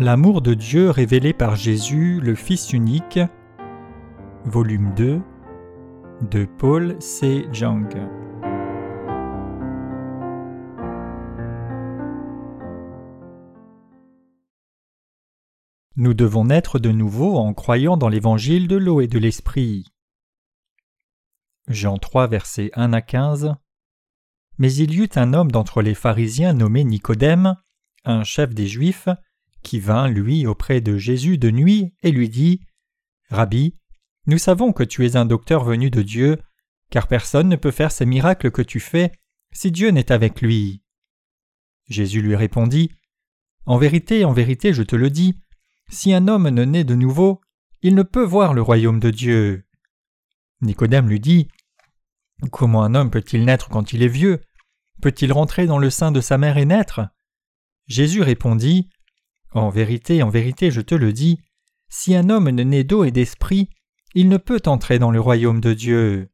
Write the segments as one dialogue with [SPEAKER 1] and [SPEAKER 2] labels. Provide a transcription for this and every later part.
[SPEAKER 1] L'amour de Dieu révélé par Jésus, le Fils unique, volume 2, de Paul C. Jung. Nous devons naître de nouveau en croyant dans l'évangile de l'eau et de l'esprit. Jean 3, versets 1 à 15. Mais il y eut un homme d'entre les pharisiens nommé Nicodème, un chef des Juifs, qui vint, lui, auprès de Jésus de nuit et lui dit Rabbi, nous savons que tu es un docteur venu de Dieu, car personne ne peut faire ces miracles que tu fais si Dieu n'est avec lui. Jésus lui répondit En vérité, en vérité, je te le dis, si un homme ne naît de nouveau, il ne peut voir le royaume de Dieu. Nicodème lui dit Comment un homme peut-il naître quand il est vieux? Peut-il rentrer dans le sein de sa mère et naître Jésus répondit En vérité, en vérité, je te le dis, si un homme ne naît d'eau et d'esprit, il ne peut entrer dans le royaume de Dieu.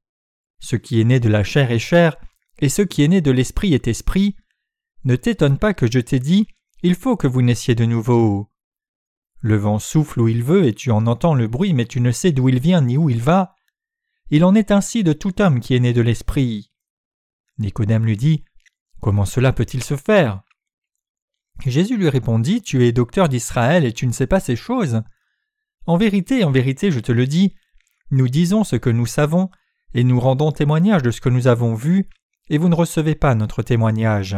[SPEAKER 1] Ce qui est né de la chair est chair, et ce qui est né de l'esprit est esprit. Ne t'étonne pas que je t'ai dit, il faut que vous naissiez de nouveau. Le vent souffle où il veut, et tu en entends le bruit, mais tu ne sais d'où il vient ni où il va. Il en est ainsi de tout homme qui est né de l'esprit. Nicodème lui dit Comment cela peut-il se faire? Jésus lui répondit Tu es docteur d'Israël et tu ne sais pas ces choses. En vérité, en vérité, je te le dis, nous disons ce que nous savons, et nous rendons témoignage de ce que nous avons vu, et vous ne recevez pas notre témoignage.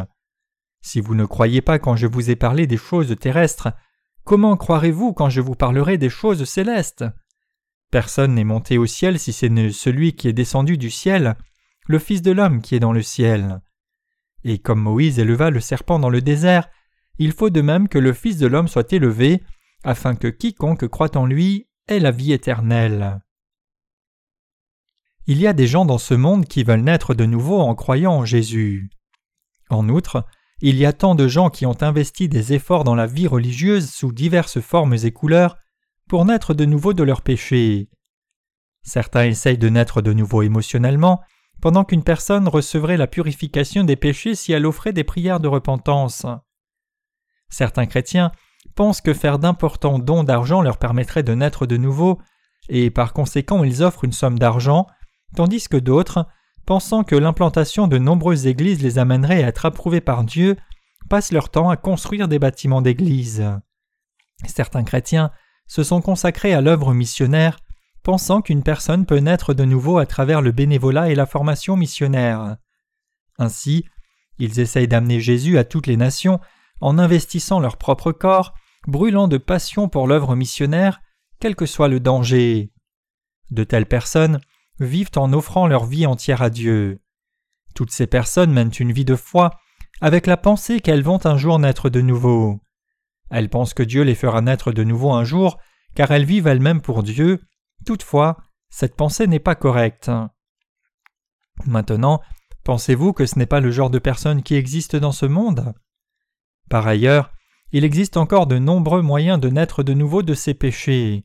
[SPEAKER 1] Si vous ne croyez pas quand je vous ai parlé des choses terrestres, comment croirez-vous quand je vous parlerai des choses célestes? Personne n'est monté au ciel si ce n'est celui qui est descendu du ciel, le Fils de l'homme qui est dans le ciel. Et comme Moïse éleva le serpent dans le désert, il faut de même que le Fils de l'homme soit élevé, afin que quiconque croit en lui ait la vie éternelle. Il y a des gens dans ce monde qui veulent naître de nouveau en croyant en Jésus. En outre, il y a tant de gens qui ont investi des efforts dans la vie religieuse sous diverses formes et couleurs pour naître de nouveau de leurs péchés. Certains essayent de naître de nouveau émotionnellement, pendant qu'une personne recevrait la purification des péchés si elle offrait des prières de repentance. Certains chrétiens pensent que faire d'importants dons d'argent leur permettrait de naître de nouveau, et par conséquent ils offrent une somme d'argent, tandis que d'autres, pensant que l'implantation de nombreuses églises les amènerait à être approuvés par Dieu, passent leur temps à construire des bâtiments d'églises. Certains chrétiens se sont consacrés à l'œuvre missionnaire, pensant qu'une personne peut naître de nouveau à travers le bénévolat et la formation missionnaire. Ainsi, ils essayent d'amener Jésus à toutes les nations en investissant leur propre corps, brûlant de passion pour l'œuvre missionnaire, quel que soit le danger. De telles personnes vivent en offrant leur vie entière à Dieu. Toutes ces personnes mènent une vie de foi avec la pensée qu'elles vont un jour naître de nouveau. Elles pensent que Dieu les fera naître de nouveau un jour, car elles vivent elles-mêmes pour Dieu. Toutefois, cette pensée n'est pas correcte. Maintenant, pensez-vous que ce n'est pas le genre de personnes qui existent dans ce monde? Par ailleurs, il existe encore de nombreux moyens de naître de nouveau de ces péchés.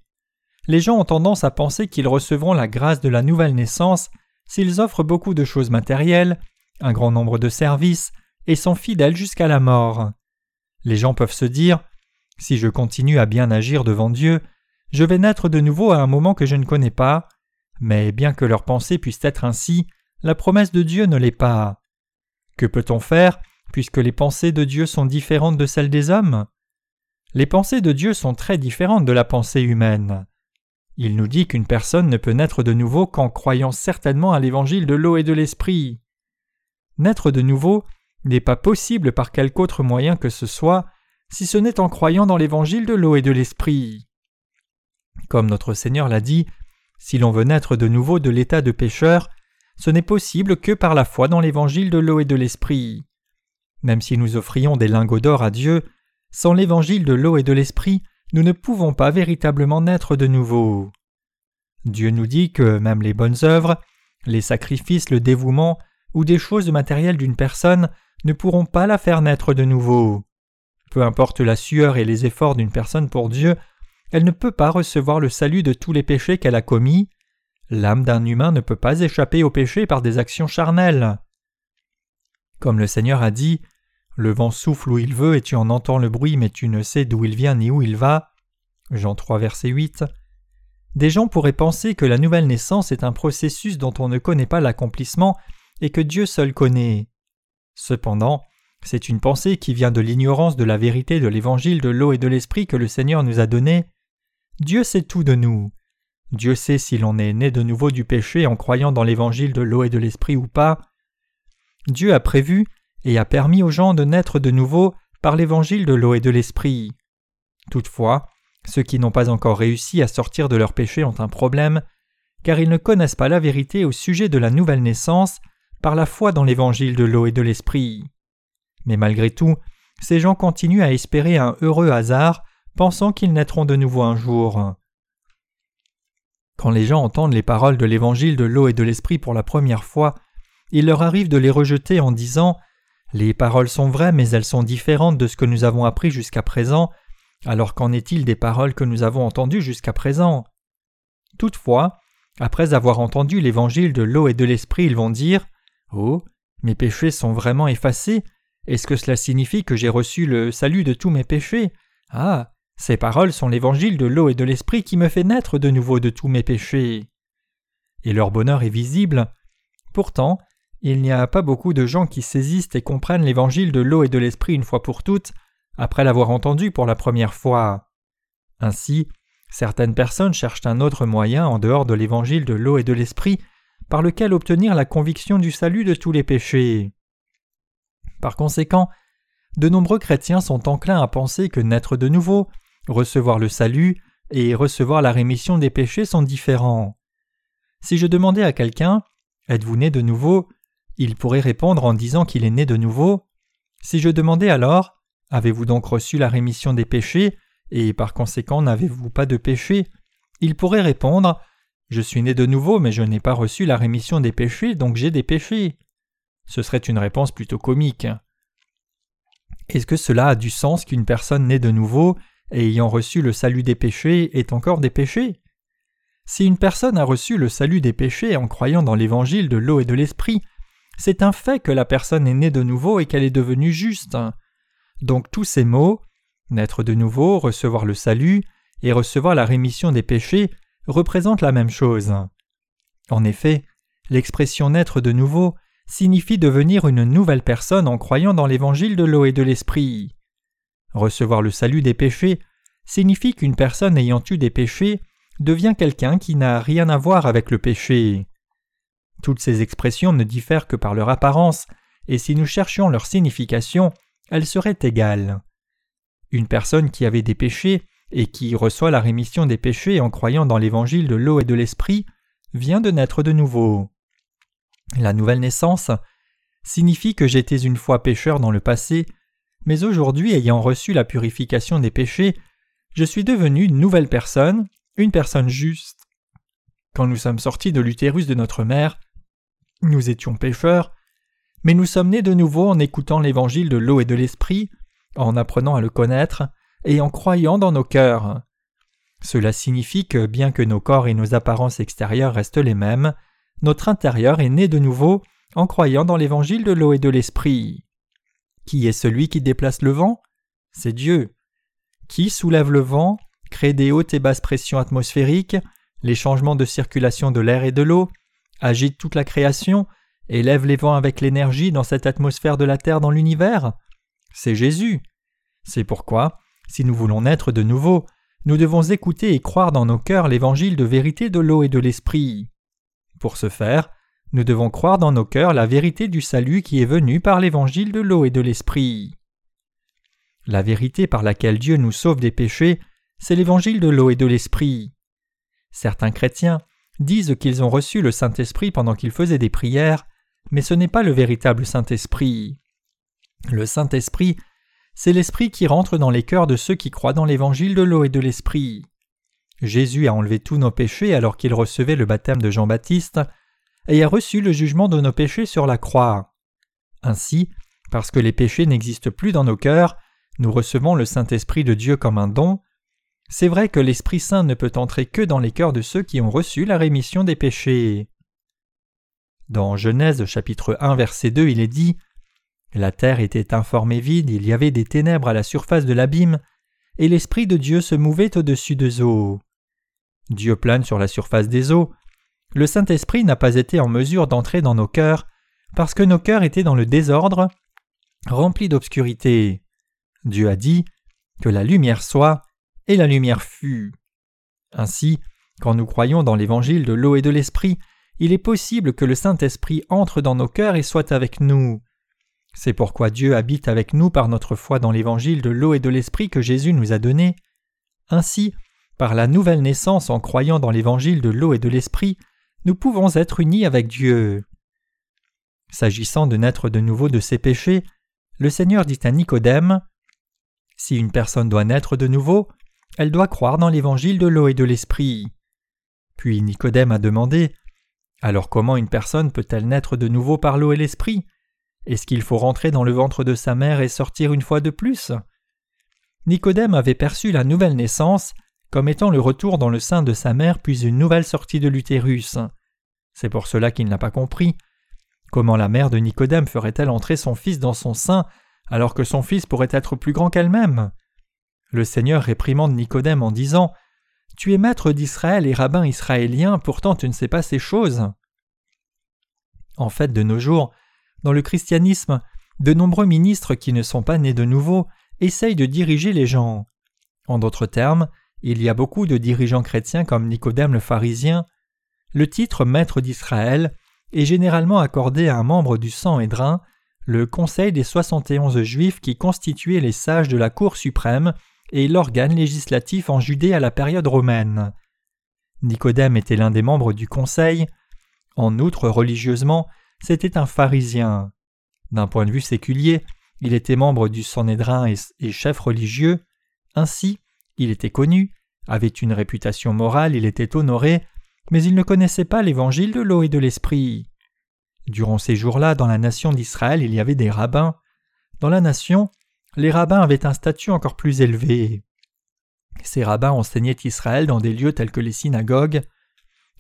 [SPEAKER 1] Les gens ont tendance à penser qu'ils recevront la grâce de la nouvelle naissance s'ils offrent beaucoup de choses matérielles, un grand nombre de services, et sont fidèles jusqu'à la mort. Les gens peuvent se dire Si je continue à bien agir devant Dieu, je vais naître de nouveau à un moment que je ne connais pas, mais bien que leur pensée puisse être ainsi, la promesse de Dieu ne l'est pas. Que peut-on faire puisque les pensées de Dieu sont différentes de celles des hommes Les pensées de Dieu sont très différentes de la pensée humaine. Il nous dit qu'une personne ne peut naître de nouveau qu'en croyant certainement à l'évangile de l'eau et de l'esprit. Naître de nouveau n'est pas possible par quelque autre moyen que ce soit, si ce n'est en croyant dans l'évangile de l'eau et de l'esprit. Comme notre Seigneur l'a dit, si l'on veut naître de nouveau de l'état de pécheur, ce n'est possible que par la foi dans l'évangile de l'eau et de l'esprit. Même si nous offrions des lingots d'or à Dieu, sans l'évangile de l'eau et de l'esprit, nous ne pouvons pas véritablement naître de nouveau. Dieu nous dit que même les bonnes œuvres, les sacrifices, le dévouement ou des choses matérielles d'une personne ne pourront pas la faire naître de nouveau. Peu importe la sueur et les efforts d'une personne pour Dieu, elle ne peut pas recevoir le salut de tous les péchés qu'elle a commis. L'âme d'un humain ne peut pas échapper au péché par des actions charnelles. Comme le Seigneur a dit, Le vent souffle où il veut et tu en entends le bruit mais tu ne sais d'où il vient ni où il va. Jean 3 verset 8. Des gens pourraient penser que la nouvelle naissance est un processus dont on ne connaît pas l'accomplissement et que Dieu seul connaît. Cependant, c'est une pensée qui vient de l'ignorance de la vérité de l'évangile de l'eau et de l'esprit que le Seigneur nous a donné. Dieu sait tout de nous. Dieu sait si l'on est né de nouveau du péché en croyant dans l'évangile de l'eau et de l'esprit ou pas. Dieu a prévu et a permis aux gens de naître de nouveau par l'évangile de l'eau et de l'esprit. Toutefois, ceux qui n'ont pas encore réussi à sortir de leur péché ont un problème, car ils ne connaissent pas la vérité au sujet de la nouvelle naissance par la foi dans l'évangile de l'eau et de l'esprit. Mais malgré tout, ces gens continuent à espérer un heureux hasard, pensant qu'ils naîtront de nouveau un jour. Quand les gens entendent les paroles de l'évangile de l'eau et de l'esprit pour la première fois, il leur arrive de les rejeter en disant Les paroles sont vraies, mais elles sont différentes de ce que nous avons appris jusqu'à présent, alors qu'en est-il des paroles que nous avons entendues jusqu'à présent? Toutefois, après avoir entendu l'évangile de l'eau et de l'esprit, ils vont dire Oh, mes péchés sont vraiment effacés. Est-ce que cela signifie que j'ai reçu le salut de tous mes péchés? Ah, ces paroles sont l'évangile de l'eau et de l'esprit qui me fait naître de nouveau de tous mes péchés. Et leur bonheur est visible. Pourtant, il n'y a pas beaucoup de gens qui saisissent et comprennent l'évangile de l'eau et de l'esprit une fois pour toutes, après l'avoir entendu pour la première fois. Ainsi, certaines personnes cherchent un autre moyen en dehors de l'évangile de l'eau et de l'esprit par lequel obtenir la conviction du salut de tous les péchés. Par conséquent, de nombreux chrétiens sont enclins à penser que naître de nouveau, recevoir le salut et recevoir la rémission des péchés sont différents. Si je demandais à quelqu'un Êtes-vous né de nouveau? Il pourrait répondre en disant qu'il est né de nouveau. Si je demandais alors Avez-vous donc reçu la rémission des péchés et par conséquent n'avez-vous pas de péché? Il pourrait répondre je suis né de nouveau, mais je n'ai pas reçu la rémission des péchés, donc j'ai des péchés. Ce serait une réponse plutôt comique. Est-ce que cela a du sens qu'une personne née de nouveau et ayant reçu le salut des péchés ait encore des péchés? Si une personne a reçu le salut des péchés en croyant dans l'évangile de l'eau et de l'esprit, c'est un fait que la personne est née de nouveau et qu'elle est devenue juste. Donc tous ces mots, naître de nouveau, recevoir le salut et recevoir la rémission des péchés, représente la même chose. En effet, l'expression naître de nouveau signifie devenir une nouvelle personne en croyant dans l'évangile de l'eau et de l'esprit. Recevoir le salut des péchés signifie qu'une personne ayant eu des péchés devient quelqu'un qui n'a rien à voir avec le péché. Toutes ces expressions ne diffèrent que par leur apparence, et si nous cherchions leur signification, elles seraient égales. Une personne qui avait des péchés et qui reçoit la rémission des péchés en croyant dans l'évangile de l'eau et de l'esprit, vient de naître de nouveau. La nouvelle naissance signifie que j'étais une fois pécheur dans le passé, mais aujourd'hui ayant reçu la purification des péchés, je suis devenu une nouvelle personne, une personne juste. Quand nous sommes sortis de l'utérus de notre mère, nous étions pécheurs, mais nous sommes nés de nouveau en écoutant l'évangile de l'eau et de l'esprit, en apprenant à le connaître, et en croyant dans nos cœurs. Cela signifie que bien que nos corps et nos apparences extérieures restent les mêmes, notre intérieur est né de nouveau en croyant dans l'évangile de l'eau et de l'esprit. Qui est celui qui déplace le vent? C'est Dieu. Qui soulève le vent, crée des hautes et basses pressions atmosphériques, les changements de circulation de l'air et de l'eau, agite toute la création, élève les vents avec l'énergie dans cette atmosphère de la Terre dans l'univers C'est Jésus. C'est pourquoi si nous voulons naître de nouveau, nous devons écouter et croire dans nos cœurs l'évangile de vérité de l'eau et de l'esprit. Pour ce faire, nous devons croire dans nos cœurs la vérité du salut qui est venue par l'évangile de l'eau et de l'esprit. La vérité par laquelle Dieu nous sauve des péchés, c'est l'évangile de l'eau et de l'esprit. Certains chrétiens disent qu'ils ont reçu le Saint-Esprit pendant qu'ils faisaient des prières, mais ce n'est pas le véritable Saint-Esprit. Le Saint-Esprit c'est l'Esprit qui rentre dans les cœurs de ceux qui croient dans l'évangile de l'eau et de l'Esprit. Jésus a enlevé tous nos péchés alors qu'il recevait le baptême de Jean-Baptiste, et a reçu le jugement de nos péchés sur la croix. Ainsi, parce que les péchés n'existent plus dans nos cœurs, nous recevons le Saint-Esprit de Dieu comme un don. C'est vrai que l'Esprit Saint ne peut entrer que dans les cœurs de ceux qui ont reçu la rémission des péchés. Dans Genèse chapitre 1 verset 2 il est dit La terre était informe et vide, il y avait des ténèbres à la surface de l'abîme, et l'Esprit de Dieu se mouvait au-dessus des eaux. Dieu plane sur la surface des eaux. Le Saint-Esprit n'a pas été en mesure d'entrer dans nos cœurs, parce que nos cœurs étaient dans le désordre, remplis d'obscurité. Dieu a dit Que la lumière soit, et la lumière fut. Ainsi, quand nous croyons dans l'évangile de l'eau et de l'esprit, il est possible que le Saint-Esprit entre dans nos cœurs et soit avec nous. C'est pourquoi Dieu habite avec nous par notre foi dans l'évangile de l'eau et de l'esprit que Jésus nous a donné. Ainsi, par la nouvelle naissance en croyant dans l'évangile de l'eau et de l'esprit, nous pouvons être unis avec Dieu. S'agissant de naître de nouveau de ses péchés, le Seigneur dit à Nicodème Si une personne doit naître de nouveau, elle doit croire dans l'évangile de l'eau et de l'esprit. Puis Nicodème a demandé Alors comment une personne peut-elle naître de nouveau par l'eau et l'esprit? Est-ce qu'il faut rentrer dans le ventre de sa mère et sortir une fois de plus? Nicodème avait perçu la nouvelle naissance comme étant le retour dans le sein de sa mère puis une nouvelle sortie de l'utérus. C'est pour cela qu'il n'a pas compris. Comment la mère de Nicodème ferait-elle entrer son fils dans son sein alors que son fils pourrait être plus grand qu'elle-même Le Seigneur réprimande Nicodème en disant Tu es maître d'Israël et rabbin israélien, pourtant tu ne sais pas ces choses. En fait, de nos jours, dans le christianisme, de nombreux ministres qui ne sont pas nés de nouveau essayent de diriger les gens. En d'autres termes, il y a beaucoup de dirigeants chrétiens comme Nicodème le pharisien. Le titre maître d'Israël est généralement accordé à un membre du sang Sanhédrin, le conseil des soixante et onze juifs qui constituaient les sages de la Cour suprême et l'organe législatif en Judée à la période romaine. Nicodème était l'un des membres du conseil. En outre, religieusement, c'était un pharisien. D'un point de vue séculier, il était membre du Sanhédrin et chef religieux. Ainsi, il était connu, avait une réputation morale, il était honoré, mais il ne connaissait pas l'évangile de l'eau et de l'esprit. Durant ces jours-là, dans la nation d'Israël, il y avait des rabbins. Dans la nation, les rabbins avaient un statut encore plus élevé. Ces rabbins enseignaient Israël dans des lieux tels que les synagogues.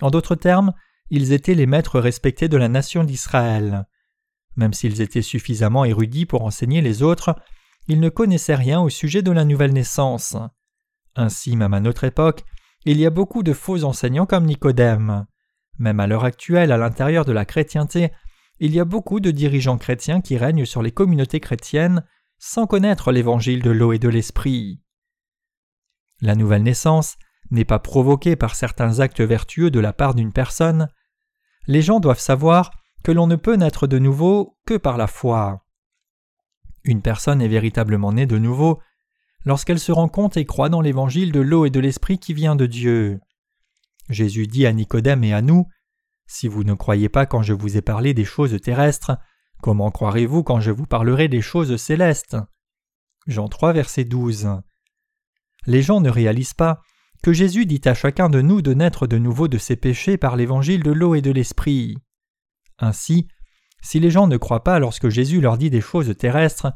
[SPEAKER 1] En d'autres termes, ils étaient les maîtres respectés de la nation d'Israël. Même s'ils étaient suffisamment érudits pour enseigner les autres, ils ne connaissaient rien au sujet de la nouvelle naissance. Ainsi, même à notre époque, il y a beaucoup de faux enseignants comme Nicodème. Même à l'heure actuelle, à l'intérieur de la chrétienté, il y a beaucoup de dirigeants chrétiens qui règnent sur les communautés chrétiennes sans connaître l'évangile de l'eau et de l'esprit. La nouvelle naissance n'est pas provoquée par certains actes vertueux de la part d'une personne. Les gens doivent savoir que l'on ne peut naître de nouveau que par la foi. Une personne est véritablement née de nouveau lorsqu'elle se rend compte et croit dans l'évangile de l'eau et de l'esprit qui vient de Dieu. Jésus dit à Nicodème et à nous Si vous ne croyez pas quand je vous ai parlé des choses terrestres, comment croirez-vous quand je vous parlerai des choses célestes? Jean 3, verset 12. Les gens ne réalisent pas que Jésus dit à chacun de nous de naître de nouveau de ses péchés par l'évangile de l'eau et de l'esprit. Ainsi, si les gens ne croient pas lorsque Jésus leur dit des choses terrestres,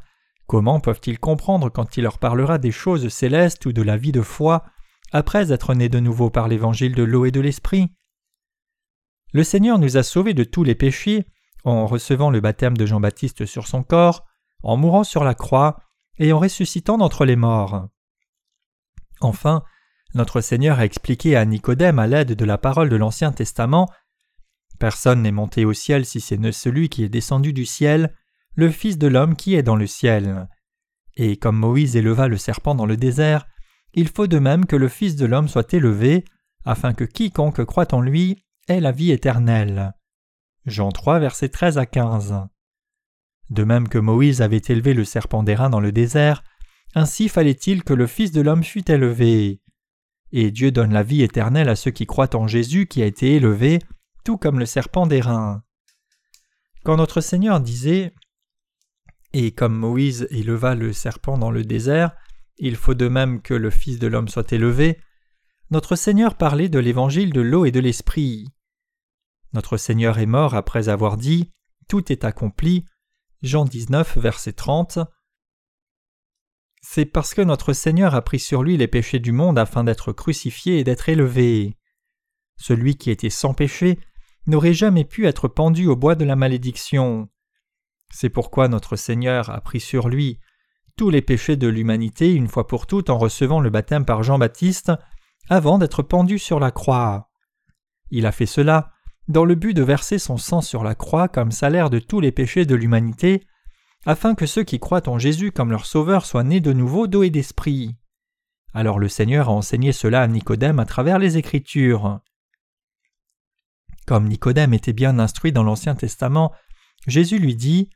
[SPEAKER 1] Comment peuvent-ils comprendre quand il leur parlera des choses célestes ou de la vie de foi après être nés de nouveau par l'évangile de l'eau et de l'esprit? Le Seigneur nous a sauvés de tous les péchés en recevant le baptême de Jean-Baptiste sur son corps, en mourant sur la croix et en ressuscitant d'entre les morts. Enfin, notre Seigneur a expliqué à Nicodème à l'aide de la parole de l'Ancien Testament Personne n'est monté au ciel si ce n'est celui qui est descendu du ciel, le Fils de l'homme qui est dans le ciel. Et comme Moïse éleva le serpent dans le désert, il faut de même que le Fils de l'homme soit élevé, afin que quiconque croit en lui ait la vie éternelle. Jean 3, versets 13 à 15. De même que Moïse avait élevé le serpent d'airain dans le désert, ainsi fallait-il que le Fils de l'homme fût élevé. Et Dieu donne la vie éternelle à ceux qui croient en Jésus qui a été élevé, tout comme le serpent d'airain. Quand notre Seigneur disait et comme Moïse éleva le serpent dans le désert, il faut de même que le Fils de l'homme soit élevé, notre Seigneur parlait de l'évangile de l'eau et de l'esprit. Notre Seigneur est mort après avoir dit Tout est accompli. Jean 19, verset 30. C'est parce que notre Seigneur a pris sur lui les péchés du monde afin d'être crucifié et d'être élevé. Celui qui était sans péché n'aurait jamais pu être pendu au bois de la malédiction. C'est pourquoi notre Seigneur a pris sur lui tous les péchés de l'humanité une fois pour toutes en recevant le baptême par Jean-Baptiste avant d'être pendu sur la croix. Il a fait cela dans le but de verser son sang sur la croix comme salaire de tous les péchés de l'humanité, afin que ceux qui croient en Jésus comme leur Sauveur soient nés de nouveau d'eau et d'esprit. Alors le Seigneur a enseigné cela à Nicodème à travers les Écritures. Comme Nicodème était bien instruit dans l'Ancien Testament, Jésus lui dit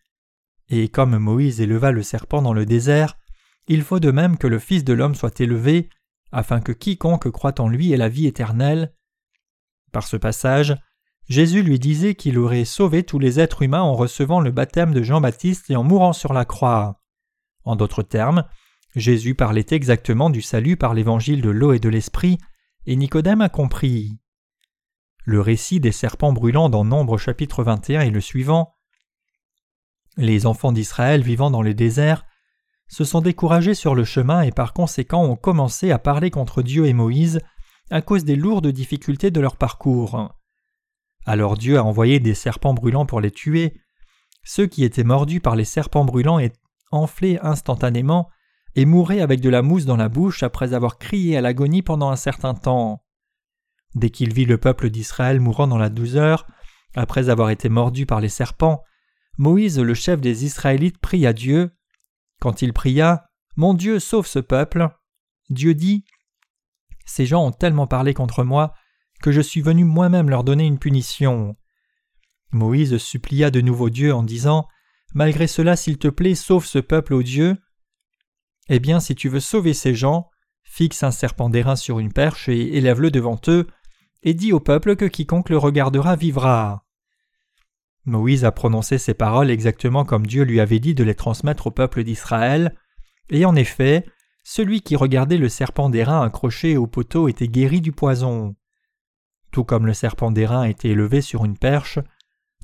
[SPEAKER 1] Et comme Moïse éleva le serpent dans le désert, il faut de même que le Fils de l'homme soit élevé, afin que quiconque croit en lui ait la vie éternelle. Par ce passage, Jésus lui disait qu'il aurait sauvé tous les êtres humains en recevant le baptême de Jean-Baptiste et en mourant sur la croix. En d'autres termes, Jésus parlait exactement du salut par l'évangile de l'eau et de l'esprit, et Nicodème a compris. Le récit des serpents brûlants dans Nombre chapitre 21 est le suivant. Les enfants d'Israël vivant dans le désert se sont découragés sur le chemin et par conséquent ont commencé à parler contre Dieu et Moïse à cause des lourdes difficultés de leur parcours. Alors Dieu a envoyé des serpents brûlants pour les tuer. Ceux qui étaient mordus par les serpents brûlants étaient enflés instantanément et mouraient avec de la mousse dans la bouche après avoir crié à l'agonie pendant un certain temps. Dès qu'il vit le peuple d'Israël mourant dans la douceur, après avoir été mordu par les serpents, Moïse, le chef des Israélites, pria Dieu. Quand il pria, Mon Dieu, sauve ce peuple, Dieu dit Ces gens ont tellement parlé contre moi que je suis venu moi-même leur donner une punition. Moïse supplia de nouveau Dieu en disant Malgré cela, s'il te plaît, sauve ce peuple, ô Dieu. Eh bien, si tu veux sauver ces gens, fixe un serpent d'airain sur une perche et élève-le devant eux, et dis au peuple que quiconque le regardera vivra. Moïse a prononcé ces paroles exactement comme Dieu lui avait dit de les transmettre au peuple d'Israël, et en effet, celui qui regardait le serpent d'airain accroché au poteau était guéri du poison. Tout comme le serpent d'airain été élevé sur une perche,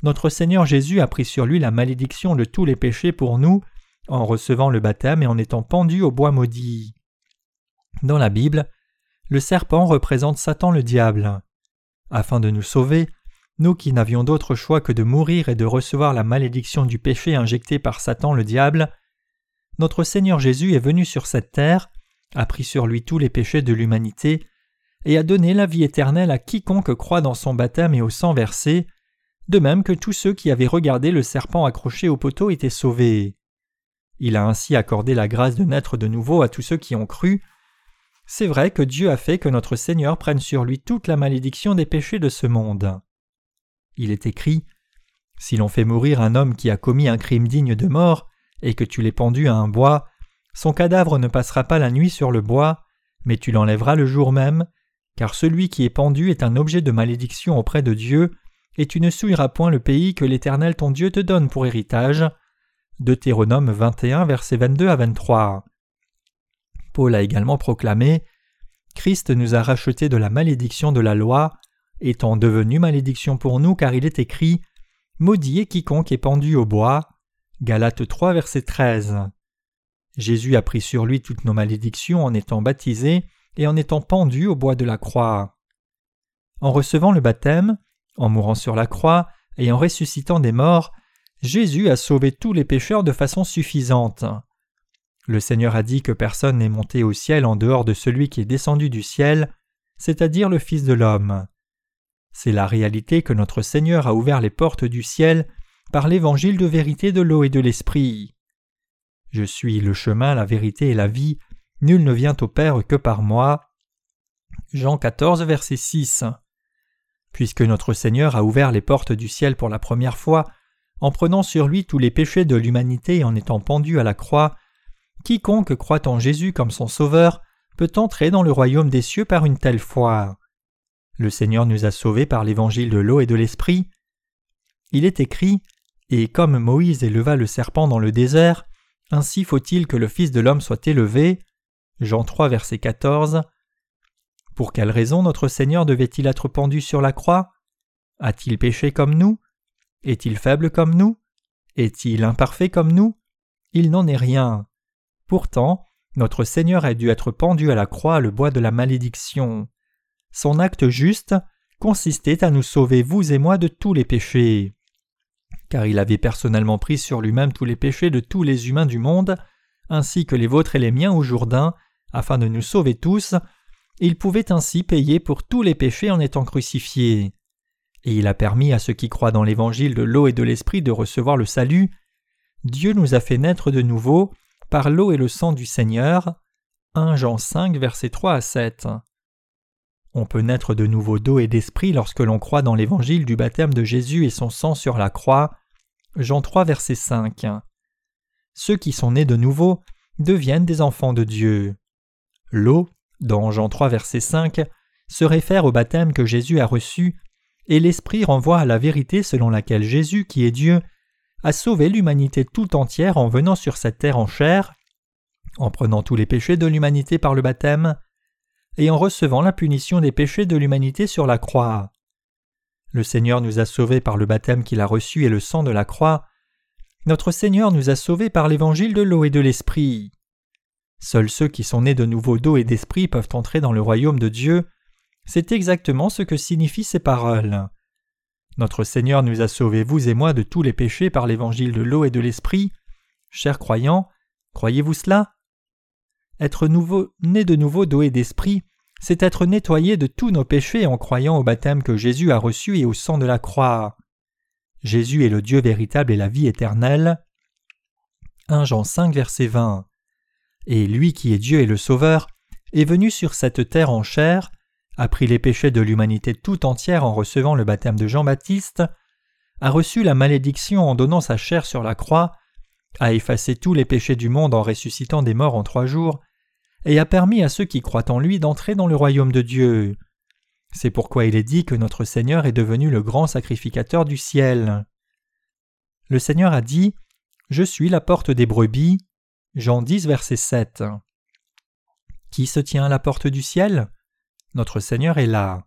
[SPEAKER 1] notre Seigneur Jésus a pris sur lui la malédiction de tous les péchés pour nous en recevant le baptême et en étant pendu au bois maudit. Dans la Bible, le serpent représente Satan le diable. Afin de nous sauver, nous qui n'avions d'autre choix que de mourir et de recevoir la malédiction du péché injecté par Satan le diable, notre Seigneur Jésus est venu sur cette terre, a pris sur lui tous les péchés de l'humanité, et a donné la vie éternelle à quiconque croit dans son baptême et au sang versé, de même que tous ceux qui avaient regardé le serpent accroché au poteau étaient sauvés. Il a ainsi accordé la grâce de naître de nouveau à tous ceux qui ont cru. C'est vrai que Dieu a fait que notre Seigneur prenne sur lui toute la malédiction des péchés de ce monde. Il est écrit Si l'on fait mourir un homme qui a commis un crime digne de mort, et que tu l'aies pendu à un bois, son cadavre ne passera pas la nuit sur le bois, mais tu l'enlèveras le jour même, car celui qui est pendu est un objet de malédiction auprès de Dieu, et tu ne souilleras point le pays que l'Éternel ton Dieu te donne pour héritage. Deutéronome 21, versets 22 à 23. Paul a également proclamé Christ nous a rachetés de la malédiction de la loi, étant devenu malédiction pour nous, car il est écrit Maudit est quiconque est pendu au bois. Galates 3, verset 13. Jésus a pris sur lui toutes nos malédictions en étant baptisé et en étant pendu au bois de la croix. En recevant le baptême, en mourant sur la croix et en ressuscitant des morts, Jésus a sauvé tous les pécheurs de façon suffisante. Le Seigneur a dit que personne n'est monté au ciel en dehors de celui qui est descendu du ciel, c'est-à-dire le Fils de l'homme. C'est la réalité que notre Seigneur a ouvert les portes du ciel par l'évangile de vérité de l'eau et de l'esprit. Je suis le chemin, la vérité et la vie, Nul ne vient au Père que par moi. Jean 14, verset 6. Puisque notre Seigneur a ouvert les portes du ciel pour la première fois, en prenant sur lui tous les péchés de l'humanité et en étant pendu à la croix, quiconque croit en Jésus comme son Sauveur peut entrer dans le royaume des cieux par une telle foi. Le Seigneur nous a sauvés par l'évangile de l'eau et de l'esprit. Il est écrit Et comme Moïse éleva le serpent dans le désert, ainsi faut-il que le Fils de l'homme soit élevé. Jean 3, verset 14. Pour quelle raison notre Seigneur devait-il être pendu sur la croix? A-t-il péché comme nous? Est-il faible comme nous? Est-il imparfait comme nous? Il n'en est rien. Pourtant, notre Seigneur a dû être pendu à la croix le bois de la malédiction. Son acte juste consistait à nous sauver, vous et moi, de tous les péchés. car il avait personnellement pris sur lui-même tous les péchés de tous les humains du monde, ainsi que les vôtres et les miens au Jourdain, afin de nous sauver tous, il pouvait ainsi payer pour tous les péchés en étant crucifié. Et il a permis à ceux qui croient dans l'évangile de l'eau et de l'esprit de recevoir le salut. Dieu nous a fait naître de nouveau par l'eau et le sang du Seigneur. 1 Jean 5 versets 3 à 7. On peut naître de nouveau d'eau et d'esprit lorsque l'on croit dans l'évangile du baptême de Jésus et son sang sur la croix. Jean 3 verset 5. Ceux qui sont nés de nouveau deviennent des enfants de Dieu. L'eau, dans Jean 3 verset 5, se réfère au baptême que Jésus a reçu, et l'Esprit renvoie à la vérité selon laquelle Jésus, qui est Dieu, a sauvé l'humanité tout entière en venant sur cette terre en chair, en prenant tous les péchés de l'humanité par le baptême, et en recevant la punition des péchés de l'humanité sur la croix. Le Seigneur nous a sauvés par le baptême qu'il a reçu et le sang de la croix. Notre Seigneur nous a sauvés par l'évangile de l'eau et de l'esprit. Seuls ceux qui sont nés de nouveau d'eau et d'esprit peuvent entrer dans le royaume de Dieu. C'est exactement ce que signifient ces paroles. Notre Seigneur nous a sauvés, vous et moi, de tous les péchés par l'évangile de l'eau et de l'esprit. Chers croyants, croyez-vous cela? Être nouveau, né de nouveau d'eau et d'esprit, c'est être nettoyé de tous nos péchés en croyant au baptême que Jésus a reçu et au sang de la croix. Jésus est le Dieu véritable et la vie éternelle. 1 Jean 5 verset 20 et lui qui est Dieu et le Sauveur, est venu sur cette terre en chair, a pris les péchés de l'humanité tout entière en recevant le baptême de Jean-Baptiste, a reçu la malédiction en donnant sa chair sur la croix, a effacé tous les péchés du monde en ressuscitant des morts en trois jours, et a permis à ceux qui croient en lui d'entrer dans le royaume de Dieu. C'est pourquoi il est dit que notre Seigneur est devenu le grand sacrificateur du ciel. Le Seigneur a dit Je suis la porte des brebis. Jean 10, verset 7. Qui se tient à la porte du ciel? Notre Seigneur est là.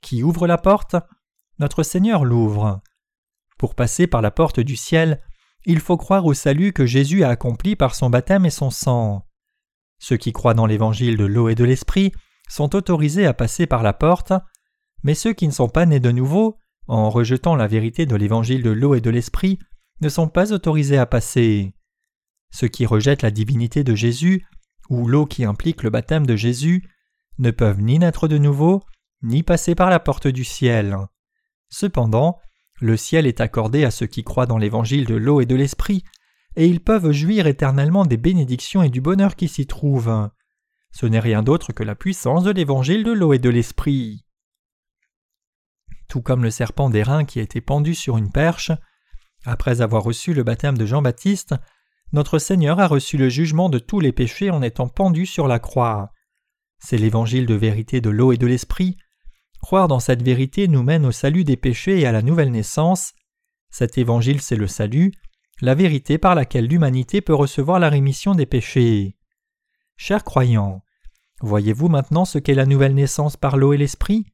[SPEAKER 1] Qui ouvre la porte? Notre Seigneur l'ouvre. Pour passer par la porte du ciel, il faut croire au salut que Jésus a accompli par son baptême et son sang. Ceux qui croient dans l'évangile de l'eau et de l'esprit sont autorisés à passer par la porte, mais ceux qui ne sont pas nés de nouveau, en rejetant la vérité de l'évangile de l'eau et de l'esprit, ne sont pas autorisés à passer. Ceux qui rejettent la divinité de Jésus, ou l'eau qui implique le baptême de Jésus, ne peuvent ni naître de nouveau, ni passer par la porte du ciel. Cependant, le ciel est accordé à ceux qui croient dans l'évangile de l'eau et de l'esprit, et ils peuvent jouir éternellement des bénédictions et du bonheur qui s'y trouvent. Ce n'est rien d'autre que la puissance de l'évangile de l'eau et de l'esprit. Tout comme le serpent d'airain qui a été pendu sur une perche, après avoir reçu le baptême de Jean-Baptiste, notre Seigneur a reçu le jugement de tous les péchés en étant pendu sur la croix. C'est l'évangile de vérité de l'eau et de l'esprit. Croire dans cette vérité nous mène au salut des péchés et à la nouvelle naissance. Cet évangile, c'est le salut, la vérité par laquelle l'humanité peut recevoir la rémission des péchés. Chers croyants, voyez-vous maintenant ce qu'est la nouvelle naissance par l'eau et l'esprit?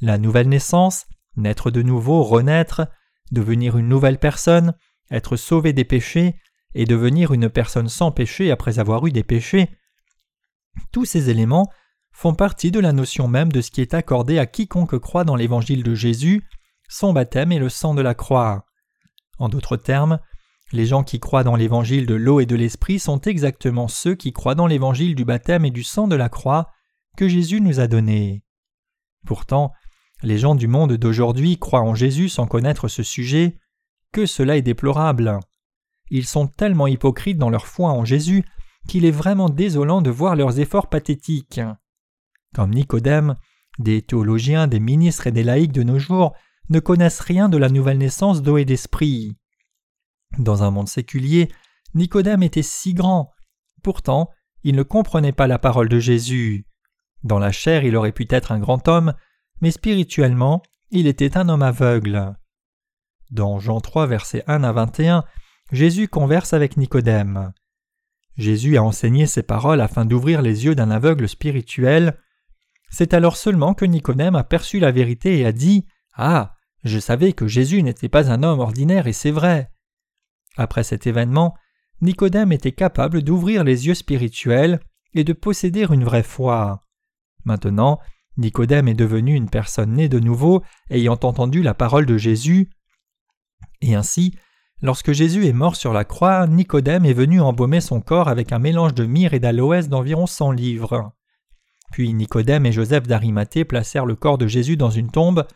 [SPEAKER 1] La nouvelle naissance, naître de nouveau, renaître, devenir une nouvelle personne, être sauvé des péchés, et devenir une personne sans péché après avoir eu des péchés, tous ces éléments font partie de la notion même de ce qui est accordé à quiconque croit dans l'évangile de Jésus, son baptême et le sang de la croix. En d'autres termes, les gens qui croient dans l'évangile de l'eau et de l'esprit sont exactement ceux qui croient dans l'évangile du baptême et du sang de la croix que Jésus nous a donné. Pourtant, les gens du monde d'aujourd'hui croient en Jésus sans connaître ce sujet, que cela est déplorable. Ils sont tellement hypocrites dans leur foi en Jésus qu'il est vraiment désolant de voir leurs efforts pathétiques. Comme Nicodème, des théologiens, des ministres et des laïcs de nos jours ne connaissent rien de la nouvelle naissance d'eau et d'esprit. Dans un monde séculier, Nicodème était si grand. Pourtant, il ne comprenait pas la parole de Jésus. Dans la chair, il aurait pu être un grand homme, mais spirituellement, il était un homme aveugle. Dans Jean 3, versets 1 à 21, Jésus converse avec Nicodème. Jésus a enseigné ces paroles afin d'ouvrir les yeux d'un aveugle spirituel. C'est alors seulement que Nicodème a perçu la vérité et a dit Ah, je savais que Jésus n'était pas un homme ordinaire et c'est vrai. Après cet événement, Nicodème était capable d'ouvrir les yeux spirituels et de posséder une vraie foi. Maintenant, Nicodème est devenu une personne née de nouveau ayant entendu la parole de Jésus, et ainsi Lorsque Jésus est mort sur la croix, Nicodème est venu embaumer son corps avec un mélange de myrrhe et d'aloès d'environ cent livres. Puis Nicodème et Joseph d'Arimathée placèrent le corps de Jésus dans une tombe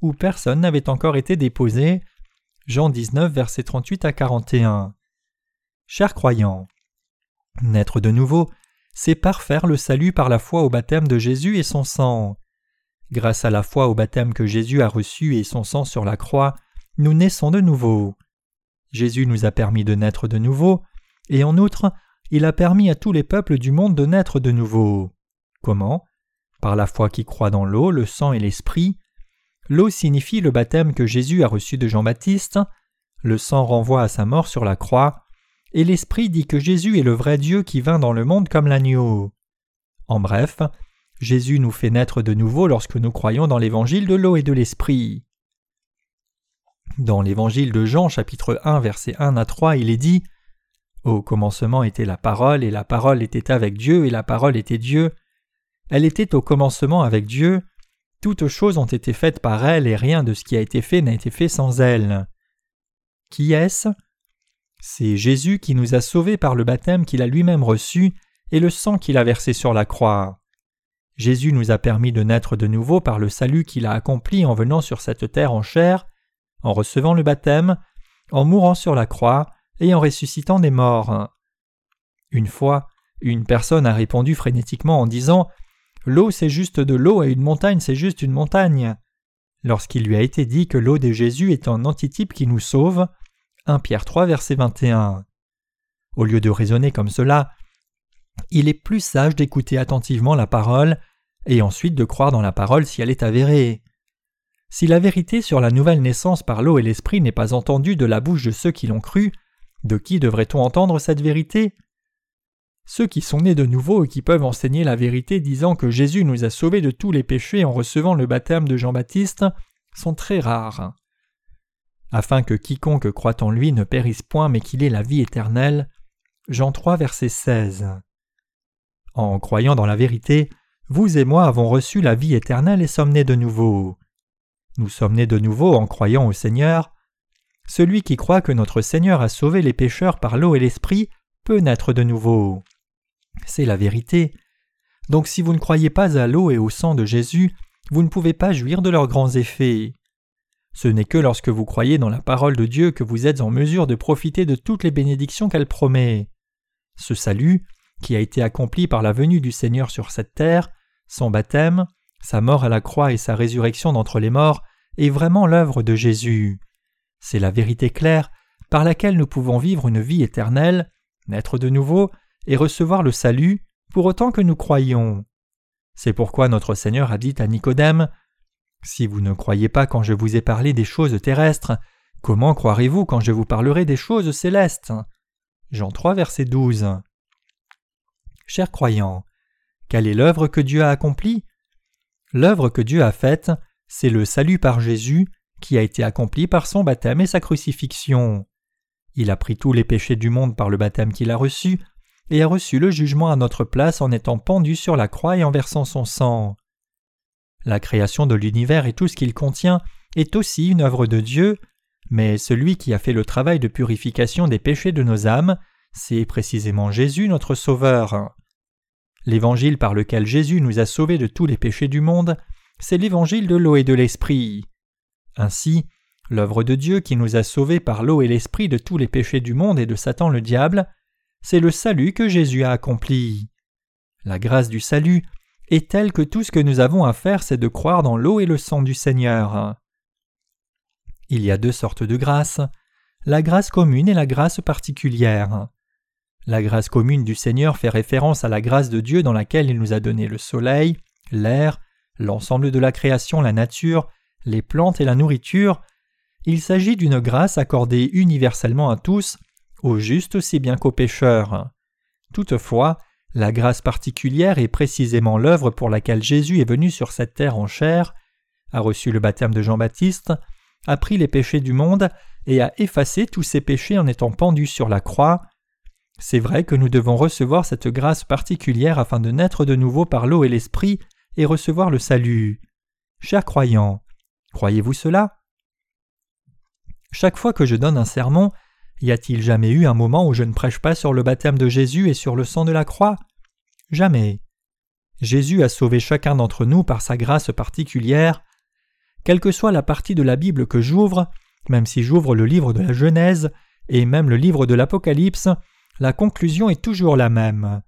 [SPEAKER 1] où personne n'avait encore été déposé. Jean 19, versets 38 à 41. Chers croyants, naître de nouveau, c'est parfaire le salut par la foi au baptême de Jésus et son sang. Grâce à la foi au baptême que Jésus a reçu et son sang sur la croix, nous naissons de nouveau. Jésus nous a permis de naître de nouveau, et en outre, il a permis à tous les peuples du monde de naître de nouveau. Comment? Par la foi qui croit dans l'eau, le sang et l'esprit. L'eau signifie le baptême que Jésus a reçu de Jean-Baptiste, le sang renvoie à sa mort sur la croix, et l'esprit dit que Jésus est le vrai Dieu qui vint dans le monde comme l'agneau. En bref, Jésus nous fait naître de nouveau lorsque nous croyons dans l'évangile de l'eau et de l'esprit. Dans l'évangile de Jean chapitre 1 verset 1 à 3 il est dit Au commencement était la parole et la parole était avec Dieu et la parole était Dieu. Elle était au commencement avec Dieu. Toutes choses ont été faites par elle et rien de ce qui a été fait n'a été fait sans elle. Qui est-ce? C'est Jésus qui nous a sauvés par le baptême qu'il a lui-même reçu et le sang qu'il a versé sur la croix. Jésus nous a permis de naître de nouveau par le salut qu'il a accompli en venant sur cette terre en chair, en recevant le baptême, en mourant sur la croix et en ressuscitant des morts. Une fois, une personne a répondu frénétiquement en disant L'eau c'est juste de l'eau et une montagne c'est juste une montagne. Lorsqu'il lui a été dit que l'eau de Jésus est un antitype qui nous sauve, 1 Pierre 3 verset 21. Au lieu de raisonner comme cela, il est plus sage d'écouter attentivement la parole et ensuite de croire dans la parole si elle est avérée. Si la vérité sur la nouvelle naissance par l'eau et l'esprit n'est pas entendue de la bouche de ceux qui l'ont cru, de qui devrait-on entendre cette vérité? Ceux qui sont nés de nouveau et qui peuvent enseigner la vérité disant que Jésus nous a sauvés de tous les péchés en recevant le baptême de Jean-Baptiste sont très rares. Afin que quiconque croit en lui ne périsse point mais qu'il ait la vie éternelle. Jean 3 verset 16. En croyant dans la vérité, vous et moi avons reçu la vie éternelle et sommes nés de nouveau. Nous sommes nés de nouveau en croyant au Seigneur. Celui qui croit que notre Seigneur a sauvé les pécheurs par l'eau et l'esprit peut naître de nouveau. C'est la vérité. Donc si vous ne croyez pas à l'eau et au sang de Jésus, vous ne pouvez pas jouir de leurs grands effets. Ce n'est que lorsque vous croyez dans la parole de Dieu que vous êtes en mesure de profiter de toutes les bénédictions qu'elle promet. Ce salut, qui a été accompli par la venue du Seigneur sur cette terre, son baptême, sa mort à la croix et sa résurrection d'entre les morts, est vraiment l'œuvre de Jésus. C'est la vérité claire par laquelle nous pouvons vivre une vie éternelle, naître de nouveau et recevoir le salut pour autant que nous croyons. C'est pourquoi notre Seigneur a dit à Nicodème Si vous ne croyez pas quand je vous ai parlé des choses terrestres, comment croirez-vous quand je vous parlerai des choses célestes? Jean 3, verset 12. Chers croyants, quelle est l'œuvre que Dieu a accomplie L'œuvre que Dieu a faite, c'est le salut par Jésus qui a été accompli par son baptême et sa crucifixion. Il a pris tous les péchés du monde par le baptême qu'il a reçu, et a reçu le jugement à notre place en étant pendu sur la croix et en versant son sang. La création de l'univers et tout ce qu'il contient est aussi une œuvre de Dieu, mais celui qui a fait le travail de purification des péchés de nos âmes, c'est précisément Jésus notre Sauveur. L'évangile par lequel Jésus nous a sauvés de tous les péchés du monde, c'est l'évangile de l'eau et de l'esprit. Ainsi, l'œuvre de Dieu qui nous a sauvés par l'eau et l'esprit de tous les péchés du monde et de Satan le diable, c'est le salut que Jésus a accompli. La grâce du salut est telle que tout ce que nous avons à faire, c'est de croire dans l'eau et le sang du Seigneur. Il y a deux sortes de grâce, la grâce commune et la grâce particulière. La grâce commune du Seigneur fait référence à la grâce de Dieu dans laquelle il nous a donné le soleil, l'air, l'ensemble de la création, la nature, les plantes et la nourriture. Il s'agit d'une grâce accordée universellement à tous, aux justes aussi bien qu'aux pécheurs. Toutefois, la grâce particulière est précisément l'œuvre pour laquelle Jésus est venu sur cette terre en chair, a reçu le baptême de Jean-Baptiste, a pris les péchés du monde et a effacé tous ses péchés en étant pendu sur la croix, c'est vrai que nous devons recevoir cette grâce particulière afin de naître de nouveau par l'eau et l'esprit et recevoir le salut. Chers croyants, croyez-vous cela? Chaque fois que je donne un sermon, Y a-t-il jamais eu un moment où je ne prêche pas sur le baptême de Jésus et sur le sang de la croix? Jamais. Jésus a sauvé chacun d'entre nous par sa grâce particulière. Quelle que soit la partie de la Bible que j'ouvre, même si j'ouvre le livre de la Genèse et même le livre de l'Apocalypse, la conclusion est toujours la même.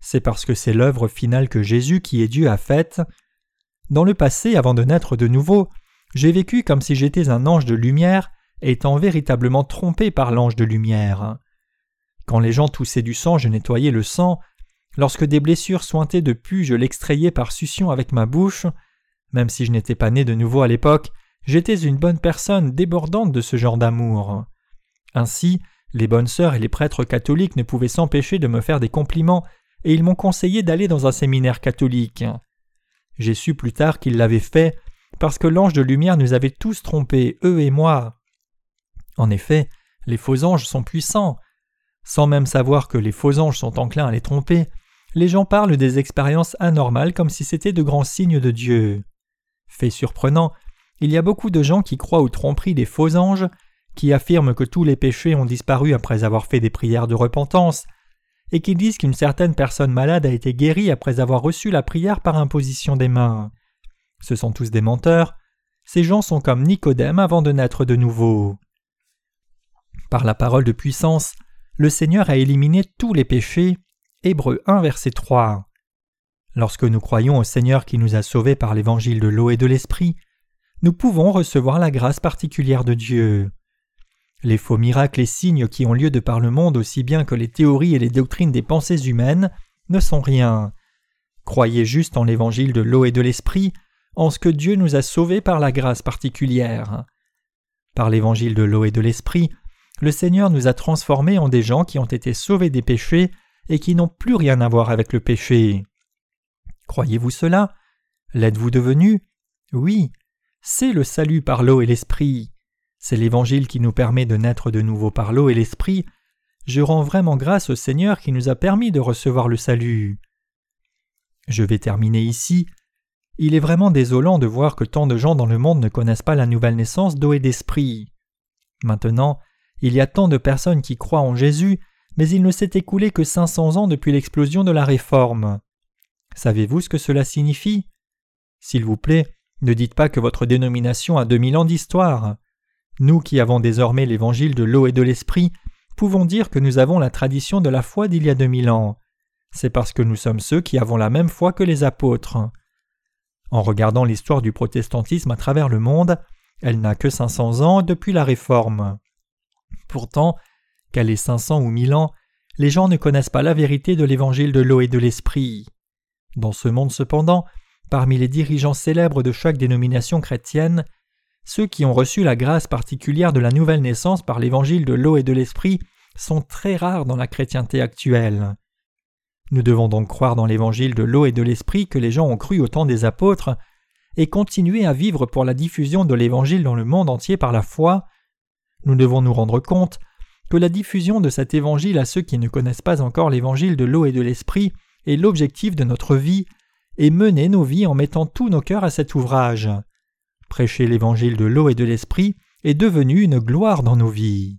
[SPEAKER 1] C'est parce que c'est l'œuvre finale que Jésus qui est Dieu a faite. Dans le passé, avant de naître de nouveau, j'ai vécu comme si j'étais un ange de lumière, étant véritablement trompé par l'ange de lumière. Quand les gens toussaient du sang, je nettoyais le sang. Lorsque des blessures sointaient de pu, je l'extrayais par succion avec ma bouche. Même si je n'étais pas né de nouveau à l'époque, j'étais une bonne personne débordante de ce genre d'amour. Ainsi, les bonnes sœurs et les prêtres catholiques ne pouvaient s'empêcher de me faire des compliments et ils m'ont conseillé d'aller dans un séminaire catholique. J'ai su plus tard qu'ils l'avaient fait parce que l'ange de lumière nous avait tous trompés, eux et moi. En effet, les faux anges sont puissants. Sans même savoir que les faux anges sont enclins à les tromper, les gens parlent des expériences anormales comme si c'était de grands signes de Dieu. Fait surprenant, il y a beaucoup de gens qui croient aux tromperies des faux anges, qui affirment que tous les péchés ont disparu après avoir fait des prières de repentance, et qui disent qu'une certaine personne malade a été guérie après avoir reçu la prière par imposition des mains. Ce sont tous des menteurs. Ces gens sont comme Nicodème avant de naître de nouveau. Par la parole de puissance, le Seigneur a éliminé tous les péchés. Hébreu 1 verset 3. Lorsque nous croyons au Seigneur qui nous a sauvés par l'évangile de l'eau et de l'esprit, nous pouvons recevoir la grâce particulière de Dieu. Les faux miracles et signes qui ont lieu de par le monde aussi bien que les théories et les doctrines des pensées humaines ne sont rien. Croyez juste en l'évangile de l'eau et de l'esprit, en ce que Dieu nous a sauvés par la grâce particulière. Par l'évangile de l'eau et de l'esprit, le Seigneur nous a transformés en des gens qui ont été sauvés des péchés et qui n'ont plus rien à voir avec le péché. Croyez-vous cela? L'êtes-vous devenu? Oui, c'est le salut par l'eau et l'esprit. C'est l'Évangile qui nous permet de naître de nouveau par l'eau et l'Esprit. Je rends vraiment grâce au Seigneur qui nous a permis de recevoir le salut. Je vais terminer ici. Il est vraiment désolant de voir que tant de gens dans le monde ne connaissent pas la nouvelle naissance d'eau et d'esprit. Maintenant, il y a tant de personnes qui croient en Jésus, mais il ne s'est écoulé que 500 ans depuis l'explosion de la Réforme. Savez-vous ce que cela signifie? S'il vous plaît, ne dites pas que votre dénomination a 2000 ans d'histoire. Nous qui avons désormais l'évangile de l'eau et de l'esprit, pouvons dire que nous avons la tradition de la foi d'il y a deux mille ans. C'est parce que nous sommes ceux qui avons la même foi que les apôtres. En regardant l'histoire du protestantisme à travers le monde, elle n'a que 500 ans depuis la Réforme. Pourtant, qu'elle ait 500 ou 1000 ans, les gens ne connaissent pas la vérité de l'évangile de l'eau et de l'esprit. Dans ce monde cependant, parmi les dirigeants célèbres de chaque dénomination chrétienne, ceux qui ont reçu la grâce particulière de la nouvelle naissance par l'évangile de l'eau et de l'esprit sont très rares dans la chrétienté actuelle. Nous devons donc croire dans l'évangile de l'eau et de l'esprit que les gens ont cru au temps des apôtres et continuer à vivre pour la diffusion de l'évangile dans le monde entier par la foi. Nous devons nous rendre compte que la diffusion de cet évangile à ceux qui ne connaissent pas encore l'évangile de l'eau et de l'esprit est l'objectif de notre vie et mener nos vies en mettant tous nos cœurs à cet ouvrage. Prêcher l'évangile de l'eau et de l'esprit est devenu une gloire dans nos vies.